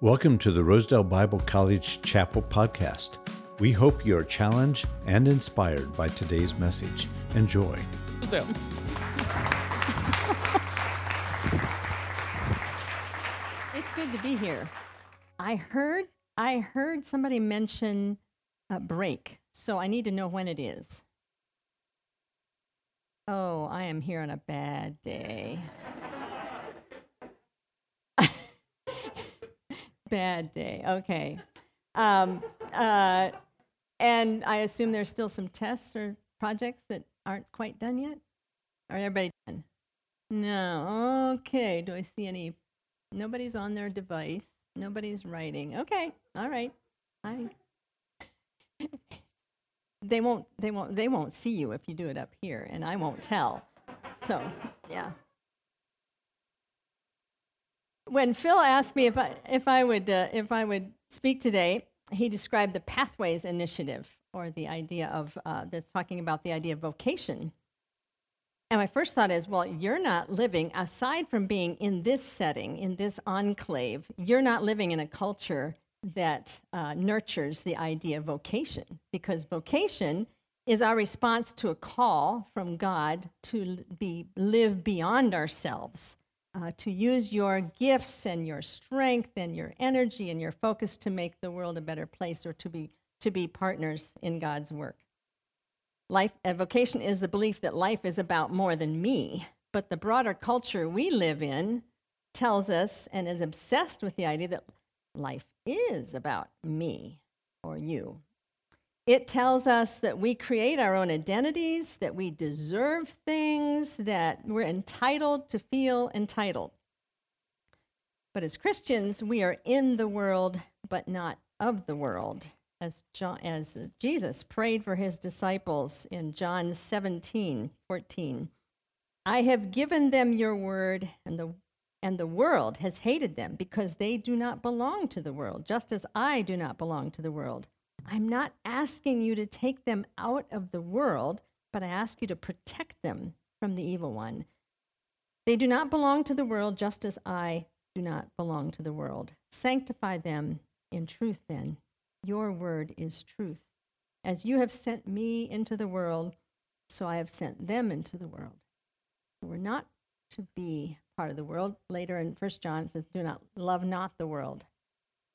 Welcome to the Rosedale Bible College Chapel podcast. We hope you are challenged and inspired by today's message. Enjoy. Rosedale. It's good to be here. I heard I heard somebody mention a break, so I need to know when it is. Oh, I am here on a bad day. Bad day. Okay. Um, uh, and I assume there's still some tests or projects that aren't quite done yet. Are everybody done? No. Okay. Do I see any? Nobody's on their device. Nobody's writing. Okay. All right. I. they won't. They won't. They won't see you if you do it up here, and I won't tell. So yeah. When Phil asked me if I if I would uh, if I would speak today, he described the Pathways Initiative, or the idea of uh, that's talking about the idea of vocation. And my first thought is, well, you're not living, aside from being in this setting, in this enclave, you're not living in a culture that uh, nurtures the idea of vocation, because vocation is our response to a call from God to be, live beyond ourselves, uh, to use your gifts and your strength and your energy and your focus to make the world a better place or to be, to be partners in God's work. Life, vocation is the belief that life is about more than me, but the broader culture we live in tells us and is obsessed with the idea that life is about me or you. It tells us that we create our own identities, that we deserve things, that we're entitled to feel entitled. But as Christians, we are in the world, but not of the world. As, John, as Jesus prayed for his disciples in John 17 14. I have given them your word, and the and the world has hated them because they do not belong to the world, just as I do not belong to the world. I'm not asking you to take them out of the world, but I ask you to protect them from the evil one. They do not belong to the world, just as I do not belong to the world. Sanctify them in truth, then. Your word is truth. As you have sent me into the world, so I have sent them into the world. We're not to be part of the world. Later in First John it says, "Do not love not the world."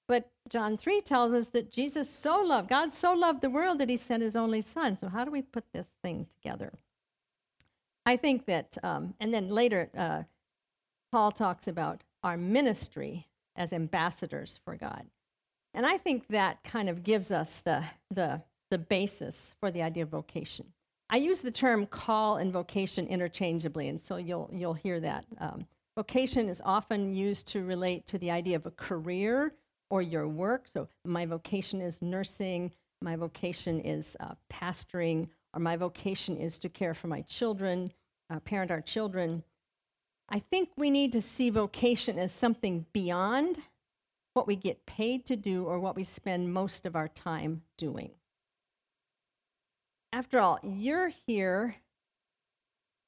But John 3 tells us that Jesus so loved, God so loved the world that he sent his only son. So, how do we put this thing together? I think that, um, and then later, uh, Paul talks about our ministry as ambassadors for God. And I think that kind of gives us the, the, the basis for the idea of vocation. I use the term call and vocation interchangeably, and so you'll, you'll hear that. Um, vocation is often used to relate to the idea of a career or your work. So, my vocation is nursing, my vocation is uh, pastoring, or my vocation is to care for my children, uh, parent our children. I think we need to see vocation as something beyond what we get paid to do or what we spend most of our time doing. After all, you're here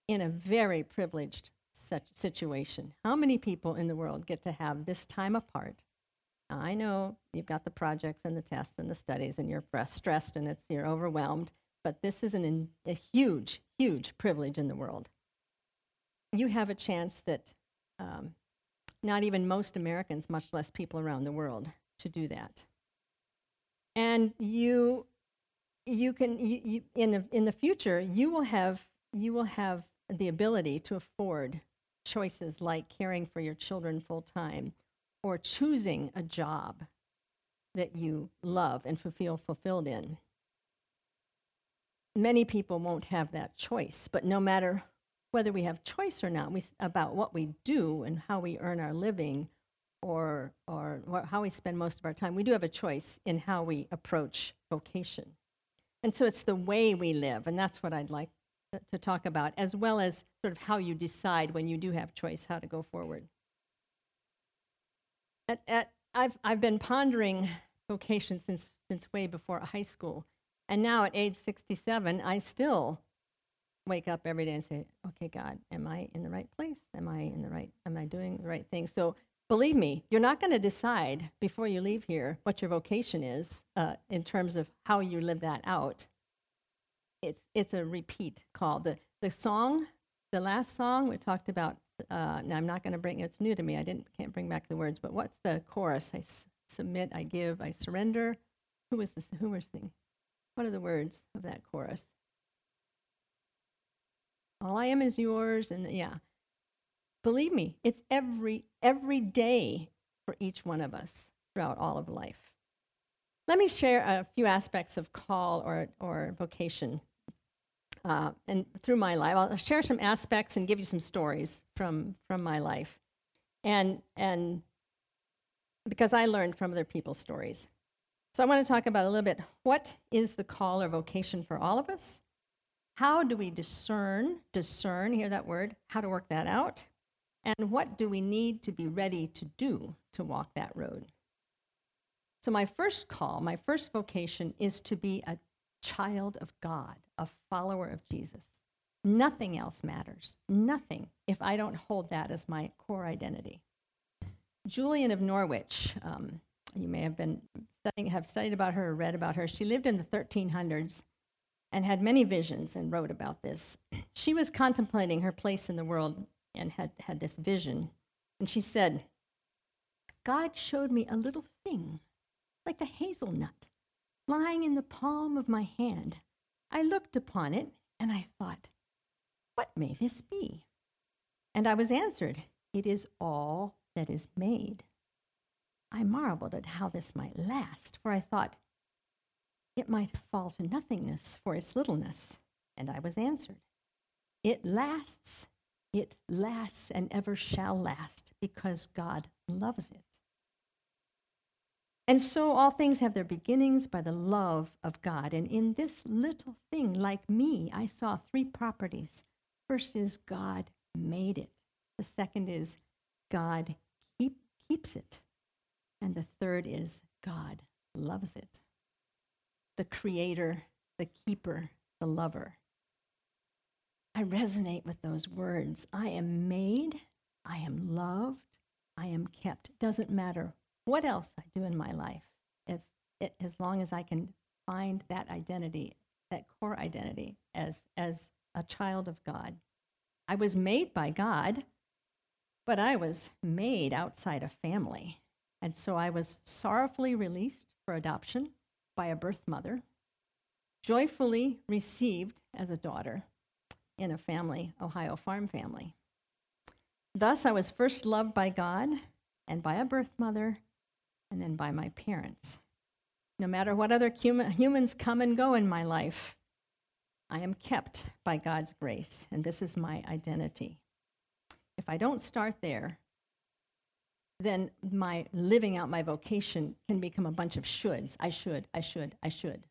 in a very privileged situation. How many people in the world get to have this time apart? I know you've got the projects and the tests and the studies, and you're stressed and it's, you're overwhelmed, but this is an, a huge, huge privilege in the world. You have a chance that um, not even most Americans, much less people around the world, to do that. And you you can you, you, in the in the future you will have you will have the ability to afford choices like caring for your children full time or choosing a job that you love and feel fulfilled in many people won't have that choice but no matter whether we have choice or not we, about what we do and how we earn our living or or how we spend most of our time we do have a choice in how we approach vocation and so it's the way we live, and that's what I'd like to talk about, as well as sort of how you decide when you do have choice how to go forward. At, at, I've, I've been pondering vocation since, since way before high school. And now at age 67, I still wake up every day and say, okay, God, am I in the right place? Am I in the right, am I doing the right thing? So believe me, you're not going to decide before you leave here what your vocation is uh, in terms of how you live that out. It's, it's a repeat call. The, the song, the last song, we talked about. Uh, now I'm not going to bring it's new to me. I didn't can't bring back the words, but what's the chorus? I s- submit, I give, I surrender. Who was this? Who was singing? What are the words of that chorus? All I am is yours, and yeah, Believe me, it's every every day for each one of us throughout all of life. Let me share a few aspects of call or, or vocation. Uh, and through my life, I'll share some aspects and give you some stories from, from my life. And, and because I learned from other people's stories. So I want to talk about a little bit what is the call or vocation for all of us? How do we discern, discern, hear that word, how to work that out? And what do we need to be ready to do to walk that road? So, my first call, my first vocation is to be a child of God, a follower of Jesus. Nothing else matters. Nothing if I don't hold that as my core identity. Julian of Norwich, um, you may have been studying, have studied about her or read about her. She lived in the 1300s and had many visions and wrote about this. She was contemplating her place in the world and had, had this vision. And she said, God showed me a little thing, like a hazelnut, lying in the palm of my hand. I looked upon it and I thought, What may this be? And I was answered, It is all that is made. I marveled at how this might last, for I thought, It might fall to nothingness for its littleness. And I was answered, It lasts it lasts and ever shall last because God loves it. And so all things have their beginnings by the love of God. And in this little thing, like me, I saw three properties. First is God made it, the second is God keep, keeps it, and the third is God loves it. The creator, the keeper, the lover. I resonate with those words. I am made, I am loved, I am kept. Doesn't matter what else I do in my life, if it, as long as I can find that identity, that core identity as, as a child of God. I was made by God, but I was made outside of family. And so I was sorrowfully released for adoption by a birth mother, joyfully received as a daughter, in a family, Ohio farm family. Thus, I was first loved by God and by a birth mother and then by my parents. No matter what other humans come and go in my life, I am kept by God's grace, and this is my identity. If I don't start there, then my living out my vocation can become a bunch of shoulds. I should, I should, I should,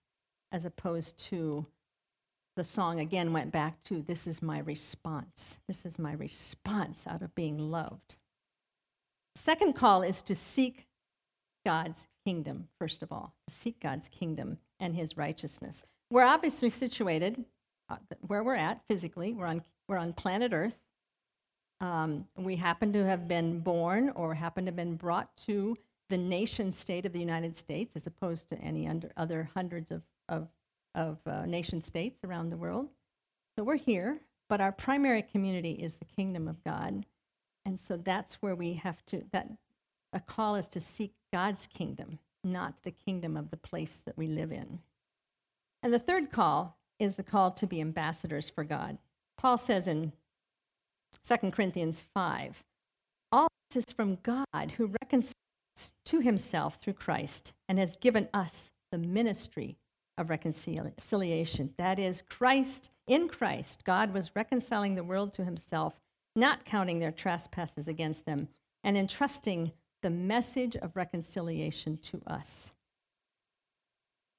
as opposed to the song again went back to this is my response. This is my response out of being loved. Second call is to seek God's kingdom, first of all, to seek God's kingdom and his righteousness. We're obviously situated uh, where we're at physically, we're on, we're on planet Earth. Um, we happen to have been born or happen to have been brought to the nation state of the United States as opposed to any under, other hundreds of, of of uh, nation states around the world. So we're here, but our primary community is the kingdom of God. And so that's where we have to, that a call is to seek God's kingdom, not the kingdom of the place that we live in. And the third call is the call to be ambassadors for God. Paul says in 2 Corinthians 5 All this is from God who reconciles to himself through Christ and has given us the ministry of reconciliation. That is, Christ, in Christ, God was reconciling the world to himself, not counting their trespasses against them, and entrusting the message of reconciliation to us.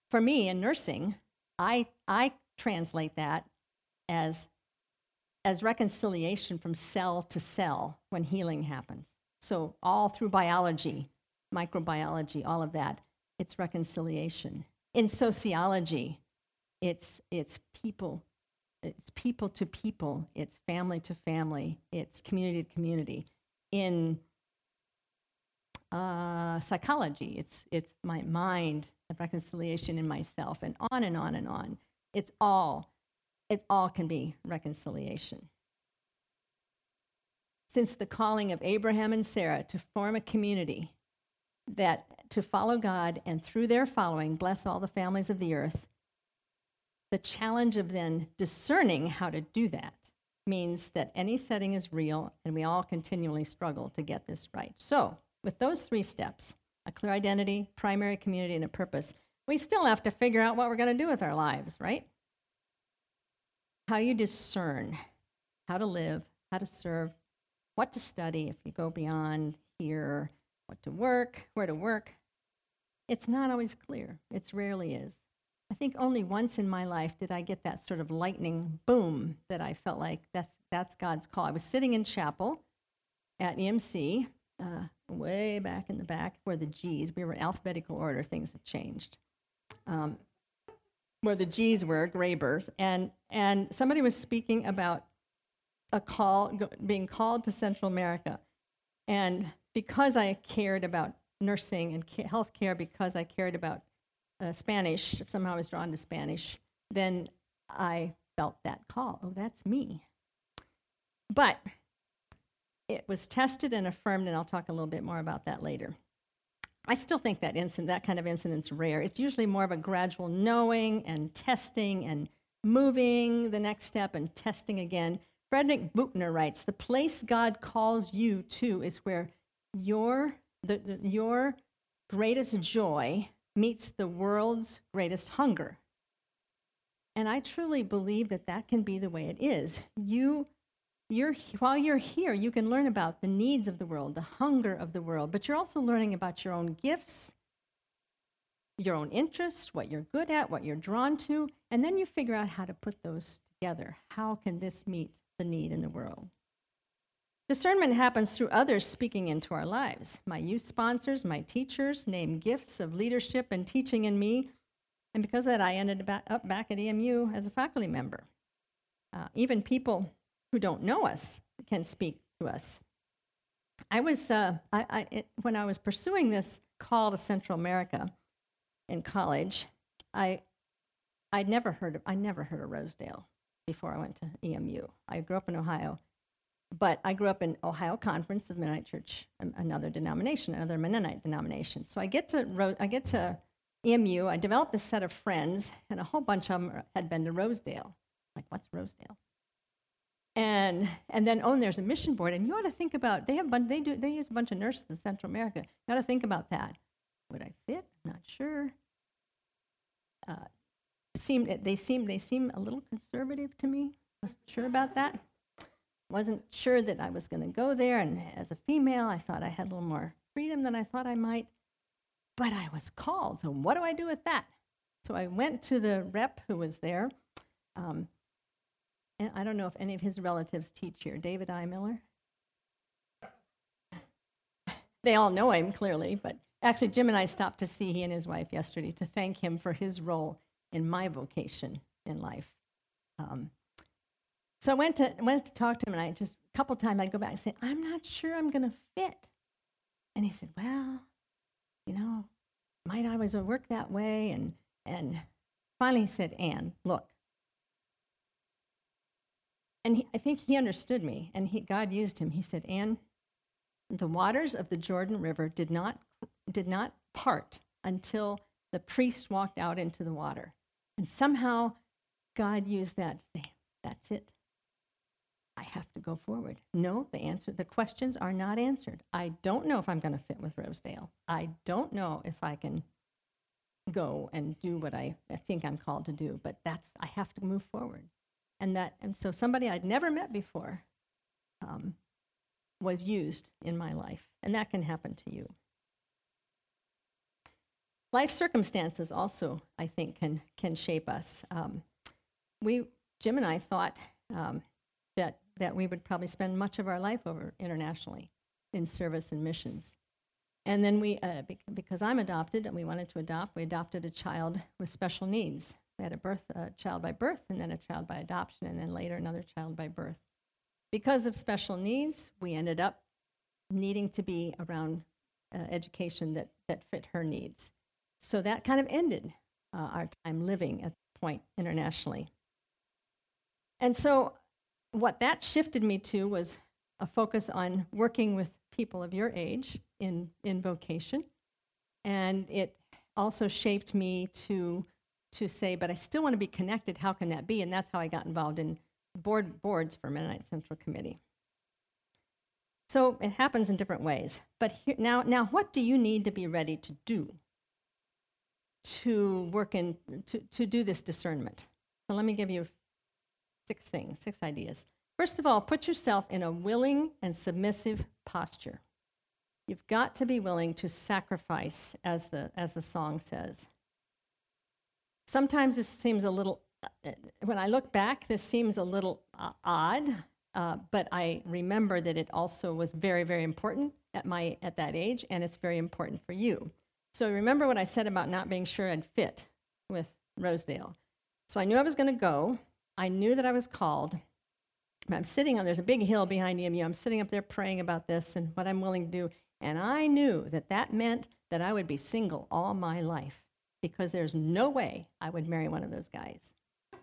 For me, in nursing, I, I translate that as, as reconciliation from cell to cell when healing happens. So, all through biology, microbiology, all of that, it's reconciliation in sociology, it's, it's people. It's people to people, it's family to family, it's community to community. In uh, psychology. It's it's my mind, the reconciliation in myself, and on and on and on. It's all, it all can be reconciliation. Since the calling of Abraham and Sarah to form a community that to follow God and through their following bless all the families of the earth, the challenge of then discerning how to do that means that any setting is real and we all continually struggle to get this right. So, with those three steps a clear identity, primary community, and a purpose we still have to figure out what we're going to do with our lives, right? How you discern how to live, how to serve, what to study if you go beyond here, what to work, where to work. It's not always clear. It rarely is. I think only once in my life did I get that sort of lightning boom that I felt like that's, that's God's call. I was sitting in chapel at EMC, uh, way back in the back where the G's, we were in alphabetical order, things have changed. Um, where the G's were, Grabers, and, and somebody was speaking about a call, being called to Central America. And because I cared about nursing and health care, because I cared about uh, Spanish, somehow I was drawn to Spanish, then I felt that call. Oh, that's me. But it was tested and affirmed, and I'll talk a little bit more about that later. I still think that incident, that kind of incident's rare. It's usually more of a gradual knowing and testing and moving the next step and testing again. Frederick Buechner writes, "The place God calls you to is where your the, the, your greatest joy meets the world's greatest hunger. And I truly believe that that can be the way it is. You, you're, while you're here, you can learn about the needs of the world, the hunger of the world, but you're also learning about your own gifts, your own interests, what you're good at, what you're drawn to, and then you figure out how to put those together. How can this meet the need in the world? Discernment happens through others speaking into our lives. My youth sponsors, my teachers name gifts of leadership and teaching in me. And because of that, I ended up back at EMU as a faculty member. Uh, even people who don't know us can speak to us. I was, uh, I, I, it, when I was pursuing this call to Central America in college, I, I'd never heard of, I never heard of Rosedale before I went to EMU. I grew up in Ohio. But I grew up in Ohio Conference of Mennonite Church, another denomination, another Mennonite denomination. So I get to I get to EMU. I developed a set of friends, and a whole bunch of them had been to Rosedale. Like, what's Rosedale? And and then oh, and there's a mission board, and you ought to think about they have they do they use a bunch of nurses in Central America. You ought to think about that. Would I fit? I'm not sure. Uh, seemed they seem they seem a little conservative to me. Wasn't sure about that wasn't sure that I was going to go there. And as a female, I thought I had a little more freedom than I thought I might. But I was called. So, what do I do with that? So, I went to the rep who was there. Um, and I don't know if any of his relatives teach here. David I. Miller? they all know him clearly, but actually, Jim and I stopped to see he and his wife yesterday to thank him for his role in my vocation in life. Um, so I went to went to talk to him, and I just a couple times I'd go back and say, "I'm not sure I'm going to fit." And he said, "Well, you know, might I always work that way?" And and finally he said, "Anne, look." And he, I think he understood me, and he, God used him. He said, "Anne, the waters of the Jordan River did not did not part until the priest walked out into the water, and somehow God used that to say, "That's it." I have to go forward. No, the answer, the questions are not answered. I don't know if I'm going to fit with Rosedale. I don't know if I can go and do what I, I think I'm called to do, but that's, I have to move forward. And that, and so somebody I'd never met before um, was used in my life, and that can happen to you. Life circumstances also, I think, can can shape us. Um, we, Jim and I, thought um, that that we would probably spend much of our life over internationally in service and missions. And then we, uh, because I'm adopted and we wanted to adopt, we adopted a child with special needs. Had a birth, a child by birth, and then a child by adoption, and then later another child by birth. Because of special needs, we ended up needing to be around uh, education that, that fit her needs. So that kind of ended uh, our time living at the point internationally. And so what that shifted me to was a focus on working with people of your age in, in vocation. And it also shaped me to, to say, but I still want to be connected. How can that be? And that's how I got involved in board, boards for Mennonite Central Committee. So it happens in different ways. But here, now, now, what do you need to be ready to do to work in, to, to do this discernment? So let me give you six things, six ideas. First of all, put yourself in a willing and submissive posture. You've got to be willing to sacrifice, as the, as the song says. Sometimes this seems a little, uh, when I look back, this seems a little uh, odd uh, but I remember that it also was very, very important at my at that age, and it's very important for you. So remember what I said about not being sure I'd fit with Rosedale. So I knew I was going to go. I knew that I was called. I'm sitting on there's a big hill behind EMU. I'm sitting up there praying about this and what I'm willing to do, and I knew that that meant that I would be single all my life because there's no way I would marry one of those guys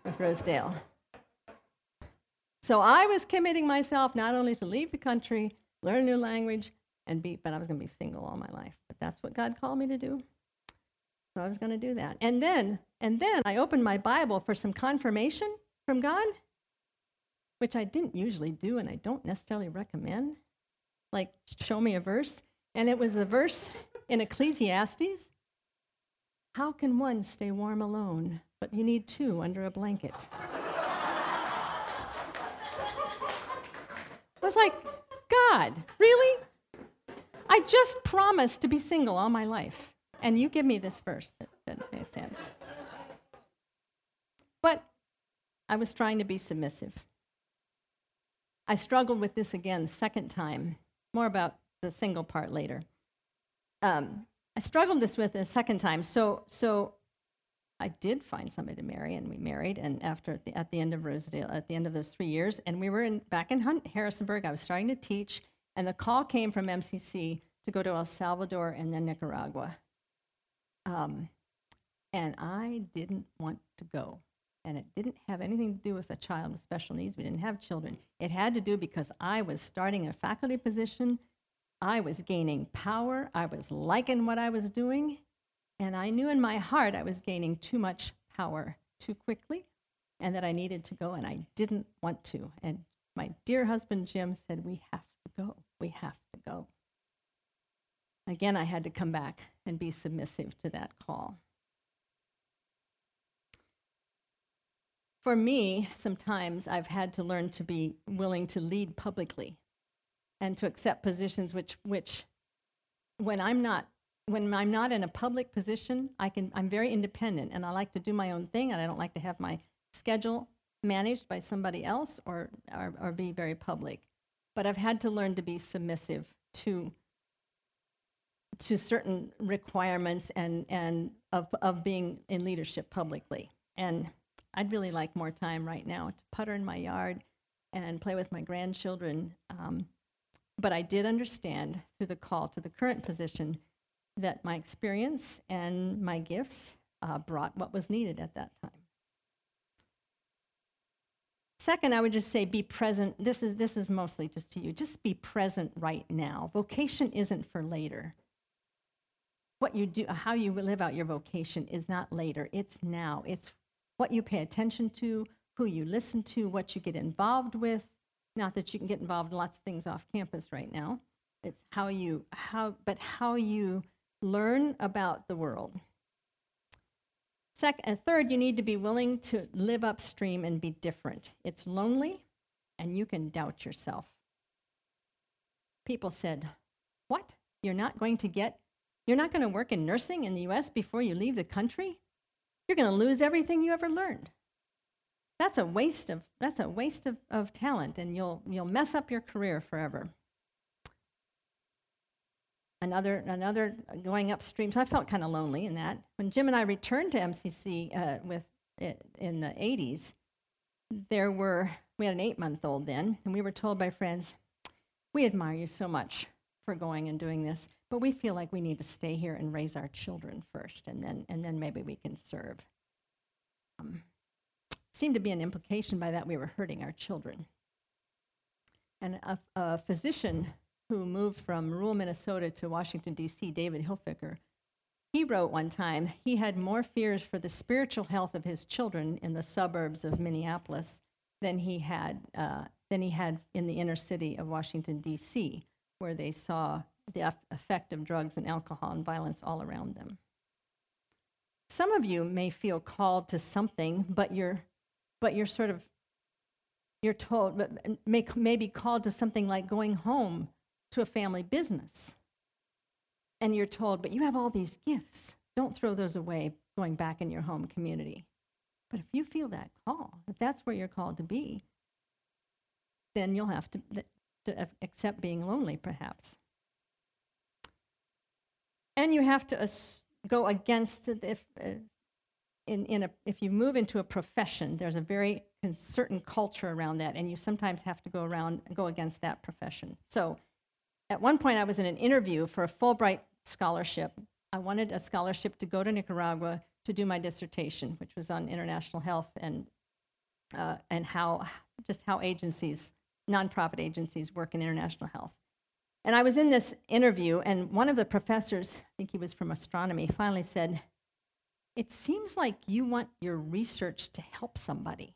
with Rosedale. So I was committing myself not only to leave the country, learn a new language, and be, but I was going to be single all my life. But that's what God called me to do. So I was going to do that. And then, and then I opened my Bible for some confirmation from God, which I didn't usually do and I don't necessarily recommend. Like, show me a verse. And it was a verse in Ecclesiastes. How can one stay warm alone? But you need two under a blanket. I was like, God, really? I just promised to be single all my life. And you give me this verse that, that makes sense. But I was trying to be submissive. I struggled with this again the second time. More about the single part later. Um, I struggled this with the second time. So, so I did find somebody to marry, and we married. And after at the, at the end of Rosedale, at the end of those three years, and we were in, back in Hunt, Harrisonburg. I was starting to teach, and the call came from MCC to go to El Salvador and then Nicaragua. Um, and I didn't want to go. And it didn't have anything to do with a child with special needs. We didn't have children. It had to do because I was starting a faculty position. I was gaining power. I was liking what I was doing. And I knew in my heart I was gaining too much power too quickly and that I needed to go, and I didn't want to. And my dear husband Jim said, We have to go. We have to go. Again, I had to come back and be submissive to that call. For me, sometimes I've had to learn to be willing to lead publicly and to accept positions which, which when I'm not when I'm not in a public position, I can I'm very independent and I like to do my own thing and I don't like to have my schedule managed by somebody else or, or, or be very public. But I've had to learn to be submissive to to certain requirements and, and of, of being in leadership publicly. And I'd really like more time right now to putter in my yard and play with my grandchildren. Um, but I did understand through the call to the current position that my experience and my gifts uh, brought what was needed at that time. Second, I would just say be present. This is, this is mostly just to you. Just be present right now. Vocation isn't for later. What you do, how you live out your vocation is not later, it's now. It's what you pay attention to, who you listen to, what you get involved with. Not that you can get involved in lots of things off campus right now. It's how you, how, but how you learn about the world. Second, and third, you need to be willing to live upstream and be different. It's lonely, and you can doubt yourself. People said, What? You're not going to get, you're not going to work in nursing in the US before you leave the country? You're going to lose everything you ever learned. That's a waste of, that's a waste of, of talent, and you'll, you'll mess up your career forever another another going upstream. So I felt kind of lonely in that. When Jim and I returned to MCC uh, with it in the 80s, there were we had an eight month old then, and we were told by friends, "We admire you so much for going and doing this, but we feel like we need to stay here and raise our children first, and then, and then maybe we can serve. Um, seemed to be an implication by that we were hurting our children. And a, a physician who moved from rural Minnesota to Washington, D.C., David Hilfiker, he wrote one time he had more fears for the spiritual health of his children in the suburbs of Minneapolis than he had uh, than he had in the inner city of Washington D.C., where they saw the effect of drugs and alcohol and violence all around them. Some of you may feel called to something, but you're but you're sort of you're told but may, may be called to something like going home to a family business and you're told, but you have all these gifts. Don't throw those away going back in your home community. But if you feel that call, if that's where you're called to be, then you'll have to, to accept being lonely, perhaps. And you have to go against if uh, in, in a, if you move into a profession, there's a very certain culture around that, and you sometimes have to go around go against that profession. So, at one point, I was in an interview for a Fulbright scholarship. I wanted a scholarship to go to Nicaragua to do my dissertation, which was on international health and uh, and how just how agencies, nonprofit agencies, work in international health. And I was in this interview, and one of the professors, I think he was from astronomy, finally said, "It seems like you want your research to help somebody."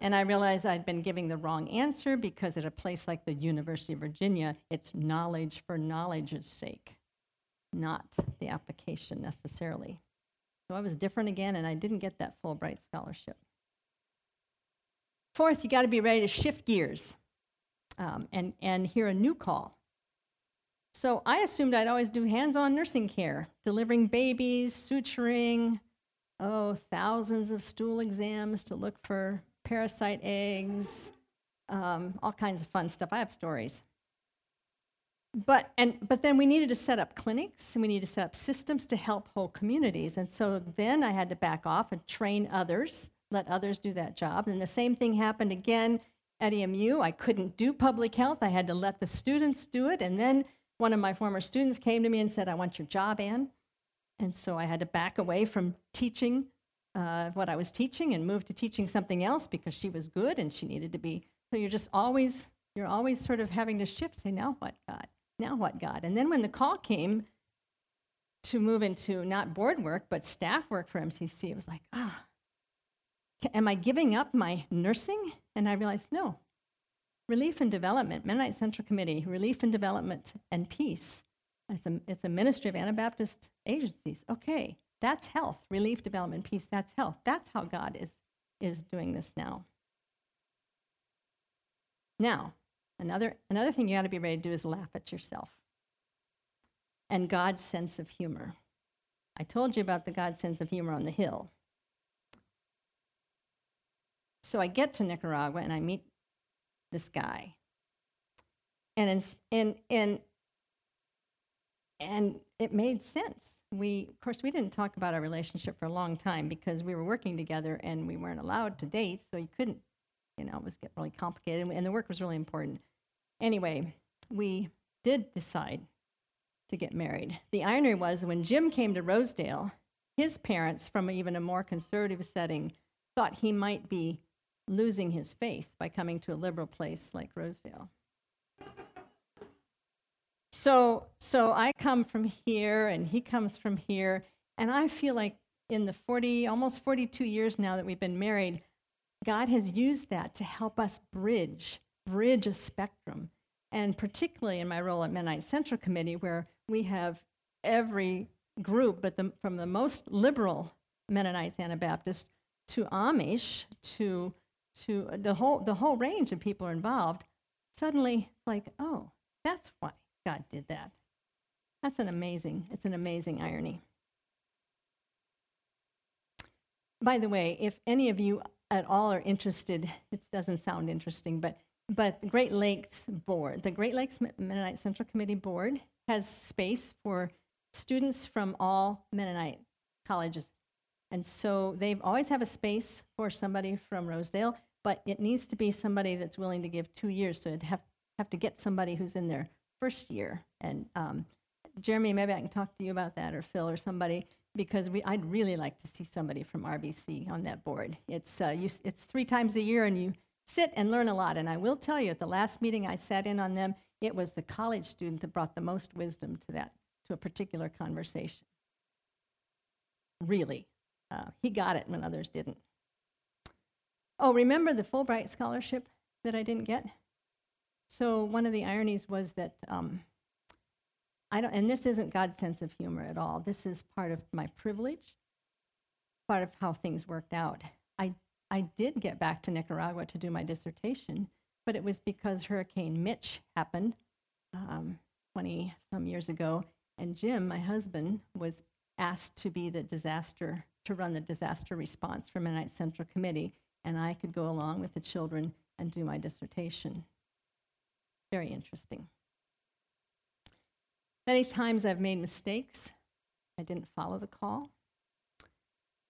And I realized I'd been giving the wrong answer because at a place like the University of Virginia, it's knowledge for knowledge's sake, not the application necessarily. So I was different again, and I didn't get that Fulbright scholarship. Fourth, you got to be ready to shift gears um, and, and hear a new call. So I assumed I'd always do hands on nursing care, delivering babies, suturing, oh, thousands of stool exams to look for parasite eggs, um, all kinds of fun stuff. I have stories. But, and, but then we needed to set up clinics and we needed to set up systems to help whole communities. And so then I had to back off and train others, let others do that job. And the same thing happened again at EMU. I couldn't do public health, I had to let the students do it. And then one of my former students came to me and said, I want your job, Anne. And so I had to back away from teaching uh, what I was teaching and move to teaching something else because she was good and she needed to be. So you're just always, you're always sort of having to shift, say, now what, God? Now what, God? And then when the call came to move into not board work, but staff work for MCC, it was like, ah, am I giving up my nursing? And I realized, no. Relief and Development, Mennonite Central Committee, Relief and Development and Peace. It's a, it's a ministry of Anabaptist agencies. Okay, that's health, relief, development, peace. That's health. That's how God is, is doing this now. Now, another, another thing you got to be ready to do is laugh at yourself and God's sense of humor. I told you about the God's sense of humor on the hill. So I get to Nicaragua and I meet this guy. And, in, and, and, and it made sense we, of course, we didn't talk about our relationship for a long time because we were working together and we weren't allowed to date, so you couldn't, you know, it was really complicated and the work was really important. Anyway, we did decide to get married. The irony was when Jim came to Rosedale, his parents, from even a more conservative setting, thought he might be losing his faith by coming to a liberal place like Rosedale. So, so I come from here and he comes from here. And I feel like in the 40, almost 42 years now that we've been married, God has used that to help us bridge, bridge a spectrum. And particularly in my role at Mennonite Central Committee, where we have every group, but the, from the most liberal Mennonites, Anabaptist, to Amish, to, to the, whole, the whole range of people are involved, suddenly it's like, oh, that's why God did that. That's an amazing, it's an amazing irony. By the way, if any of you at all are interested, it doesn't sound interesting, but but the Great Lakes Board, the Great Lakes Mennonite Central Committee Board has space for students from all Mennonite colleges. And so they've always have a space for somebody from Rosedale, but it needs to be somebody that's willing to give two years. So it'd have, have to get somebody who's in their first year. And um, Jeremy, maybe I can talk to you about that, or Phil, or somebody, because we, I'd really like to see somebody from RBC on that board. It's, uh, you, it's three times a year, and you sit and learn a lot. And I will tell you, at the last meeting I sat in on them, it was the college student that brought the most wisdom to that, to a particular conversation. Really. Uh, he got it when others didn't. Oh, remember the Fulbright scholarship that I didn't get? So one of the ironies was that um, I don't, and this isn't God's sense of humor at all. This is part of my privilege, part of how things worked out. I I did get back to Nicaragua to do my dissertation, but it was because Hurricane Mitch happened um, 20 some years ago, and Jim, my husband, was asked to be the disaster to run the disaster response for Mennonite Central Committee, and I could go along with the children and do my dissertation. Very interesting. Many times I've made mistakes. I didn't follow the call.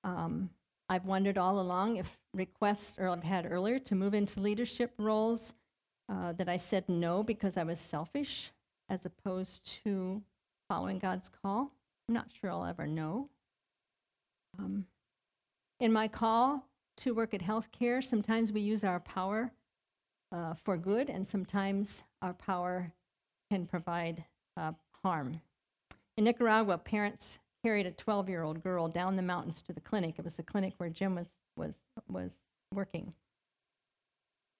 Um, I've wondered all along if requests or I've had earlier to move into leadership roles uh, that I said no because I was selfish as opposed to following God's call. I'm not sure I'll ever know. Um, in my call to work at healthcare, sometimes we use our power uh, for good, and sometimes our power can provide uh, harm. In Nicaragua, parents carried a 12 year old girl down the mountains to the clinic. It was the clinic where Jim was, was, was working.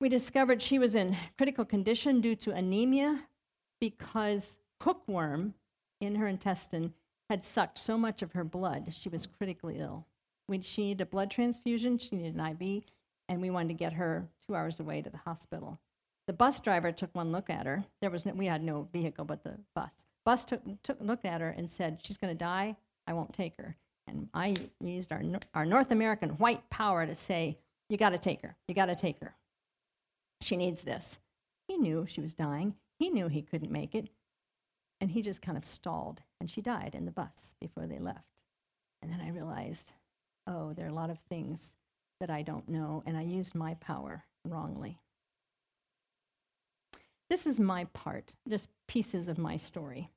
We discovered she was in critical condition due to anemia because hookworm in her intestine had sucked so much of her blood, she was critically ill. We, she needed a blood transfusion, she needed an IV, and we wanted to get her two hours away to the hospital. The bus driver took one look at her. There was no, we had no vehicle but the bus. Bus took took looked at her and said, "She's going to die. I won't take her." And I used our our North American white power to say, "You got to take her. You got to take her. She needs this." He knew she was dying. He knew he couldn't make it, and he just kind of stalled, and she died in the bus before they left. And then I realized, oh, there are a lot of things that I don't know, and I used my power wrongly. This is my part, just pieces of my story.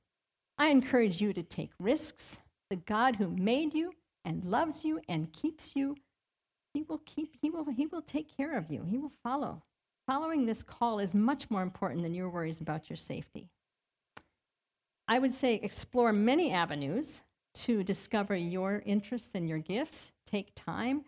I encourage you to take risks. The God who made you and loves you and keeps you, he will keep, he will, he will take care of you. He will follow. Following this call is much more important than your worries about your safety. I would say explore many avenues to discover your interests and your gifts. Take time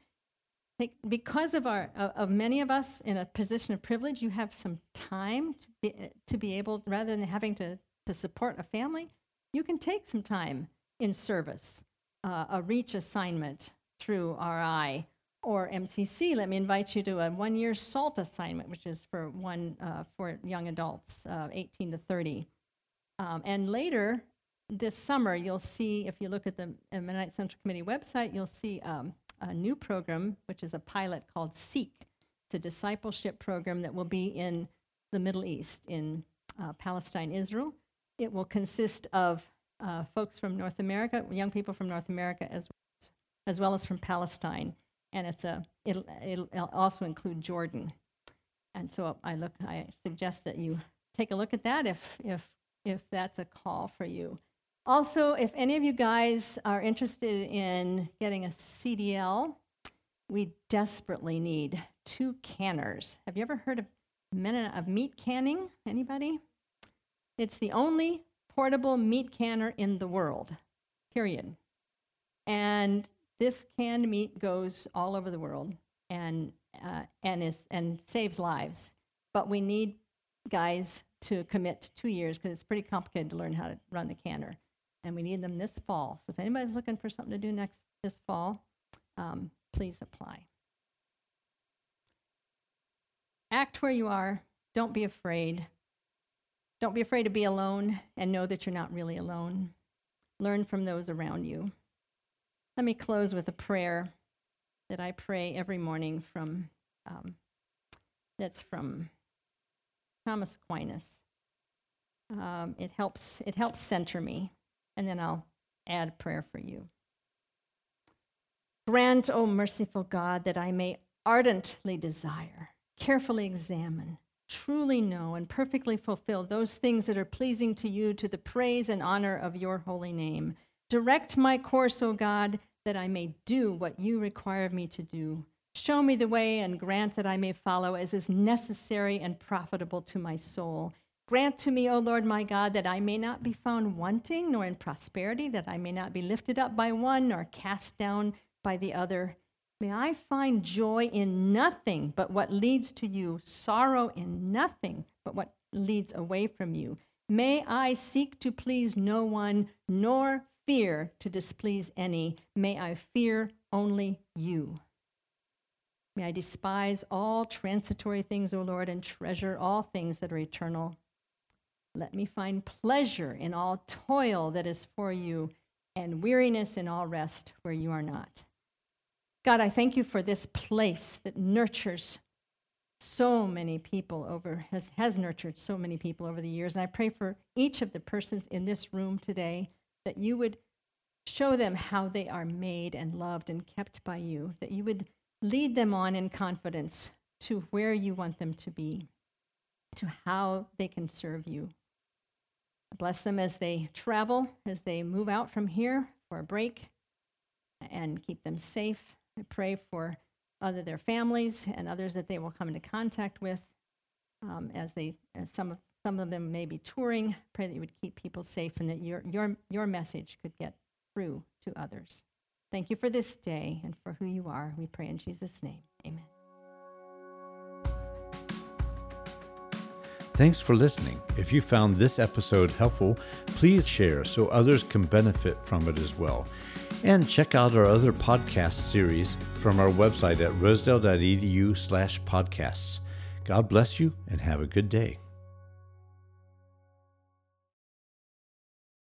because of our of many of us in a position of privilege, you have some time to be, to be able, rather than having to, to support a family, you can take some time in service, uh, a reach assignment through RI or MCC. Let me invite you to a one-year SALT assignment, which is for one uh, for young adults, uh, 18 to 30. Um, and later this summer, you'll see if you look at the Mennonite Central Committee website, you'll see um, a new program, which is a pilot called Seek. It's a discipleship program that will be in the Middle East, in uh, Palestine, Israel. It will consist of uh, folks from North America, young people from North America, as, as well as from Palestine. And it's a, it'll, it'll also include Jordan. And so I look, I suggest that you take a look at that if, if, if that's a call for you. Also, if any of you guys are interested in getting a CDL, we desperately need two canners. Have you ever heard of, of meat canning? Anybody? It's the only portable meat canner in the world, period. And this canned meat goes all over the world and, uh, and, is, and saves lives. But we need guys to commit to two years because it's pretty complicated to learn how to run the canner and we need them this fall. So if anybody's looking for something to do next this fall, um, please apply. Act where you are. Don't be afraid. Don't be afraid to be alone and know that you're not really alone. Learn from those around you. Let me close with a prayer that I pray every morning from um, that's from Thomas Aquinas. Um, it helps it helps center me and then I'll add prayer for you. Grant, O merciful God, that I may ardently desire, carefully examine, truly know and perfectly fulfill those things that are pleasing to you to the praise and honor of your holy name. Direct my course, O God, that I may do what you require me to do. Show me the way and grant that I may follow as is necessary and profitable to my soul. Grant to me, O Lord my God, that I may not be found wanting nor in prosperity, that I may not be lifted up by one nor cast down by the other. May I find joy in nothing but what leads to you, sorrow in nothing but what leads away from you. May I seek to please no one, nor fear to displease any. May I fear only you. I despise all transitory things, O Lord, and treasure all things that are eternal. Let me find pleasure in all toil that is for you, and weariness in all rest where you are not. God, I thank you for this place that nurtures so many people over, has, has nurtured so many people over the years. And I pray for each of the persons in this room today that you would show them how they are made and loved and kept by you, that you would lead them on in confidence to where you want them to be, to how they can serve you. Bless them as they travel, as they move out from here for a break, and keep them safe. I pray for other their families and others that they will come into contact with um, as they as some of some of them may be touring. Pray that you would keep people safe and that your your your message could get through to others. Thank you for this day and for who you are. We pray in Jesus' name. Amen. Thanks for listening. If you found this episode helpful, please share so others can benefit from it as well. And check out our other podcast series from our website at rosedale.edu slash podcasts. God bless you and have a good day.